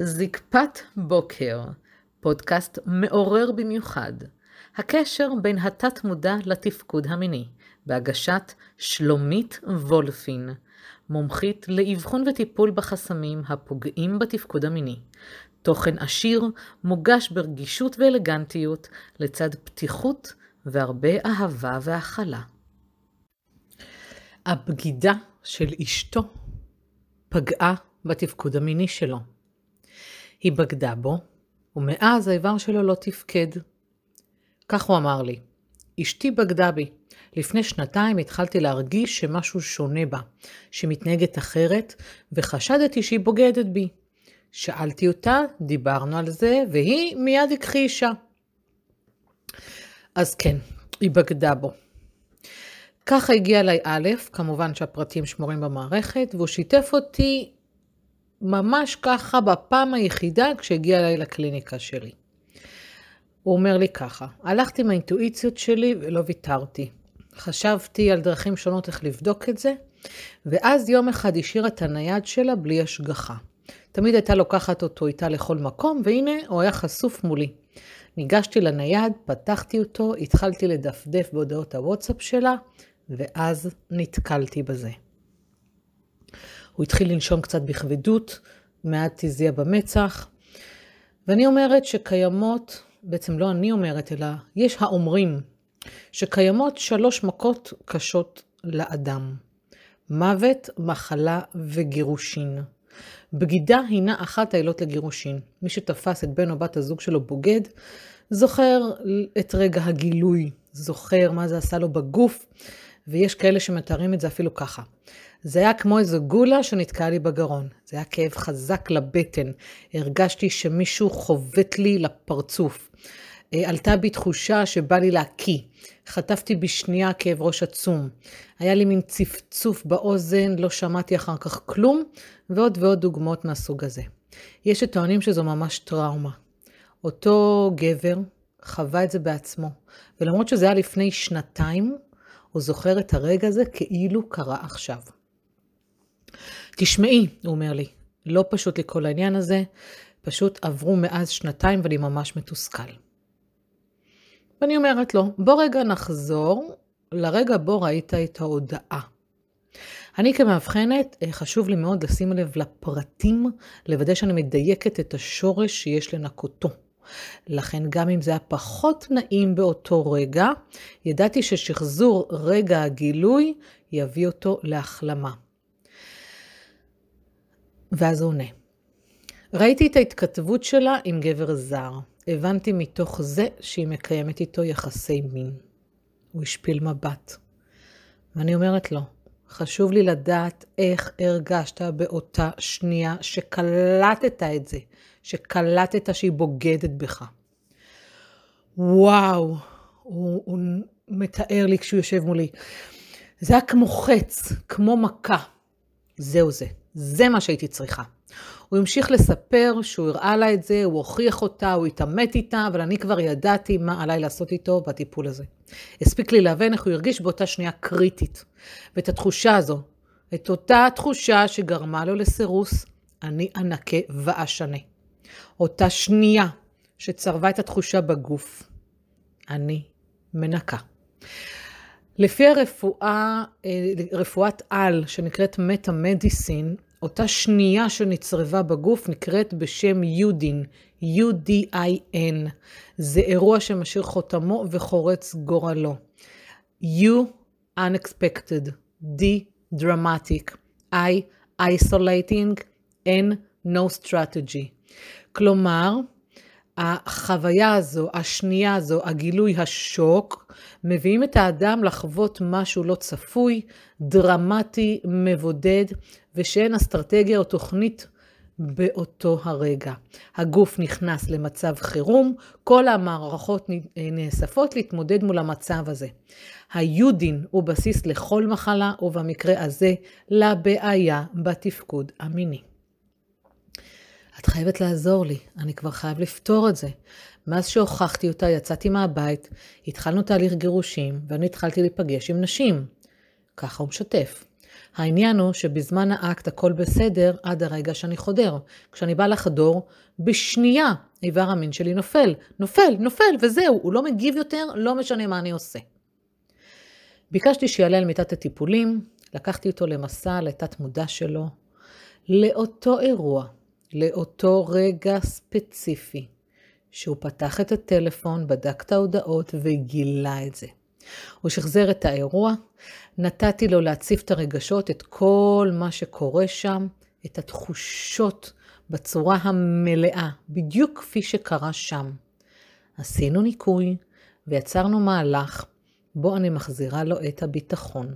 זקפת בוקר, פודקאסט מעורר במיוחד. הקשר בין התת-מודע לתפקוד המיני, בהגשת שלומית וולפין, מומחית לאבחון וטיפול בחסמים הפוגעים בתפקוד המיני. תוכן עשיר, מוגש ברגישות ואלגנטיות, לצד פתיחות והרבה אהבה והכלה. הבגידה של אשתו פגעה בתפקוד המיני שלו. היא בגדה בו, ומאז האיבר שלו לא תפקד. כך הוא אמר לי, אשתי בגדה בי. לפני שנתיים התחלתי להרגיש שמשהו שונה בה, שמתנהגת אחרת, וחשדתי שהיא בוגדת בי. שאלתי אותה, דיברנו על זה, והיא מיד הכחישה. אז כן, היא בגדה בו. ככה הגיע אליי א', כמובן שהפרטים שמורים במערכת, והוא שיתף אותי ממש ככה בפעם היחידה כשהגיע אליי לקליניקה שלי. הוא אומר לי ככה, הלכתי עם האינטואיציות שלי ולא ויתרתי. חשבתי על דרכים שונות איך לבדוק את זה, ואז יום אחד השאירה את הנייד שלה בלי השגחה. תמיד הייתה לוקחת אותו איתה לכל מקום, והנה הוא היה חשוף מולי. ניגשתי לנייד, פתחתי אותו, התחלתי לדפדף בהודעות הוואטסאפ שלה, ואז נתקלתי בזה. הוא התחיל לנשום קצת בכבדות, מעט תזיע במצח, ואני אומרת שקיימות, בעצם לא אני אומרת, אלא יש האומרים, שקיימות שלוש מכות קשות לאדם. מוות, מחלה וגירושין. בגידה הינה אחת העילות לגירושין. מי שתפס את בן או בת הזוג שלו בוגד, זוכר את רגע הגילוי, זוכר מה זה עשה לו בגוף, ויש כאלה שמתארים את זה אפילו ככה. זה היה כמו איזו גולה שנתקעה לי בגרון. זה היה כאב חזק לבטן. הרגשתי שמישהו חובט לי לפרצוף. אה, עלתה בי תחושה שבא לי להקיא. חטפתי בשנייה כאב ראש עצום. היה לי מין צפצוף באוזן, לא שמעתי אחר כך כלום, ועוד ועוד דוגמאות מהסוג הזה. יש שטוענים שזו ממש טראומה. אותו גבר חווה את זה בעצמו, ולמרות שזה היה לפני שנתיים, הוא זוכר את הרגע הזה כאילו קרה עכשיו. תשמעי, הוא אומר לי, לא פשוט לי כל העניין הזה, פשוט עברו מאז שנתיים ואני ממש מתוסכל. ואני אומרת לו, בוא רגע נחזור לרגע בו ראית את ההודעה. אני כמאבחנת, אה, חשוב לי מאוד לשים לב לפרטים, לוודא שאני מדייקת את השורש שיש לנקותו. לכן גם אם זה היה פחות נעים באותו רגע, ידעתי ששחזור רגע הגילוי יביא אותו להחלמה. ואז הוא עונה. ראיתי את ההתכתבות שלה עם גבר זר. הבנתי מתוך זה שהיא מקיימת איתו יחסי מין. הוא השפיל מבט. ואני אומרת לו, חשוב לי לדעת איך הרגשת באותה שנייה שקלטת את זה, שקלטת שהיא בוגדת בך. וואו, הוא, הוא מתאר לי כשהוא יושב מולי. זה היה כמו חץ, כמו מכה. זהו זה, זה מה שהייתי צריכה. הוא המשיך לספר שהוא הראה לה את זה, הוא הוכיח אותה, הוא התעמת איתה, אבל אני כבר ידעתי מה עליי לעשות איתו בטיפול הזה. הספיק לי להבין איך הוא הרגיש באותה שנייה קריטית. ואת התחושה הזו, את אותה תחושה שגרמה לו לסירוס, אני אנקה ואשנה. אותה שנייה שצרבה את התחושה בגוף, אני מנקה. לפי הרפואה, אה, רפואת על שנקראת מטה-מדיסין, אותה שנייה שנצרבה בגוף נקראת בשם יודין, U-D-I-N. זה אירוע שמשאיר חותמו וחורץ גורלו. U, unexpected, D, dramatic, I, isolating, N, no strategy. כלומר, החוויה הזו, השנייה הזו, הגילוי השוק, מביאים את האדם לחוות משהו לא צפוי, דרמטי, מבודד, ושאין אסטרטגיה או תוכנית באותו הרגע. הגוף נכנס למצב חירום, כל המערכות נאספות להתמודד מול המצב הזה. היודין הוא בסיס לכל מחלה, ובמקרה הזה, לבעיה בתפקוד המיני. את חייבת לעזור לי, אני כבר חייב לפתור את זה. מאז שהוכחתי אותה, יצאתי מהבית, התחלנו תהליך גירושים, ואני התחלתי להיפגש עם נשים. ככה הוא משתף. העניין הוא שבזמן האקט הכל בסדר עד הרגע שאני חודר. כשאני באה לחדור, בשנייה איבר המין שלי נופל, נופל, נופל, וזהו, הוא לא מגיב יותר, לא משנה מה אני עושה. ביקשתי שיעלה על מיטת הטיפולים, לקחתי אותו למסע לתת מודע שלו, לאותו אירוע, לאותו רגע ספציפי, שהוא פתח את הטלפון, בדק את ההודעות וגילה את זה. הוא שחזר את האירוע, נתתי לו להציף את הרגשות, את כל מה שקורה שם, את התחושות בצורה המלאה, בדיוק כפי שקרה שם. עשינו ניקוי ויצרנו מהלך בו אני מחזירה לו את הביטחון.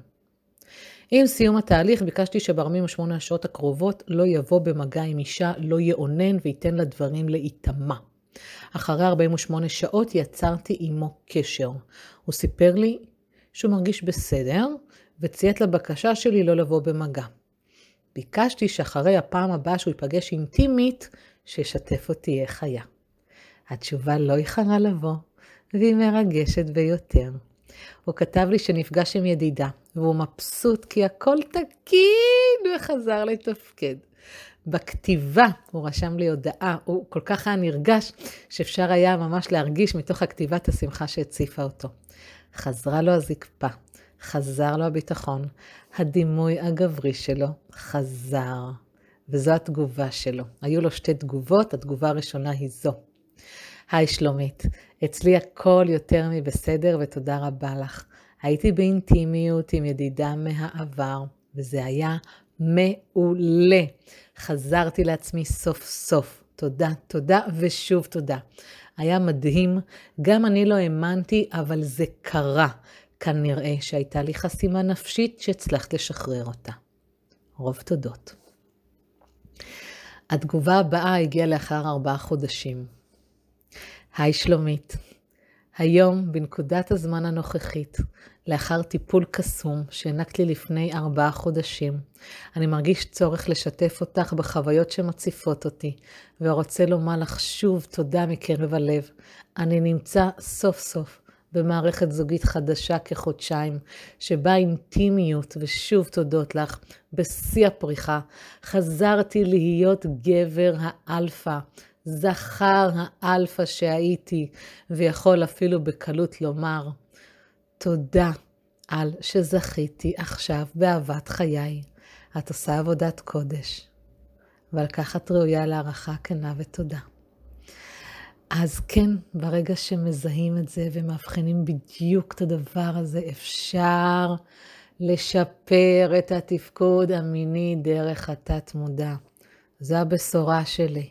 עם סיום התהליך ביקשתי שב-48 השעות הקרובות לא יבוא במגע עם אישה, לא יאונן וייתן לה דברים להיטמע. אחרי 48 שעות יצרתי עמו קשר. הוא סיפר לי שהוא מרגיש בסדר, וציית לבקשה שלי לא לבוא במגע. ביקשתי שאחרי הפעם הבאה שהוא ייפגש אינטימית, שישתף אותי איך היה. התשובה לא איחרה לבוא, והיא מרגשת ביותר. הוא כתב לי שנפגש עם ידידה, והוא מבסוט כי הכל תקין וחזר לתפקד. בכתיבה הוא רשם לי הודעה, הוא כל כך היה נרגש, שאפשר היה ממש להרגיש מתוך הכתיבת השמחה שהציפה אותו. חזרה לו הזקפה, חזר לו הביטחון, הדימוי הגברי שלו חזר. וזו התגובה שלו. היו לו שתי תגובות, התגובה הראשונה היא זו. היי שלומית, אצלי הכל יותר מבסדר ותודה רבה לך. הייתי באינטימיות עם ידידה מהעבר, וזה היה מעולה. חזרתי לעצמי סוף סוף. תודה, תודה ושוב תודה. היה מדהים, גם אני לא האמנתי, אבל זה קרה. כנראה שהייתה לי חסימה נפשית שהצלחת לשחרר אותה. רוב תודות. התגובה הבאה הגיעה לאחר ארבעה חודשים. היי שלומית, היום, בנקודת הזמן הנוכחית, לאחר טיפול קסום שהענקת לי לפני ארבעה חודשים, אני מרגיש צורך לשתף אותך בחוויות שמציפות אותי, ורוצה לומר לך שוב תודה מקרב הלב. אני נמצא סוף סוף במערכת זוגית חדשה כחודשיים, שבה אינטימיות, ושוב תודות לך, בשיא הפריחה, חזרתי להיות גבר האלפא, זכר האלפא שהייתי, ויכול אפילו בקלות לומר, תודה על שזכיתי עכשיו באהבת חיי. את עושה עבודת קודש, ועל כך את ראויה להערכה כנה ותודה. אז כן, ברגע שמזהים את זה ומאבחנים בדיוק את הדבר הזה, אפשר לשפר את התפקוד המיני דרך התת-מודע. זו הבשורה שלי.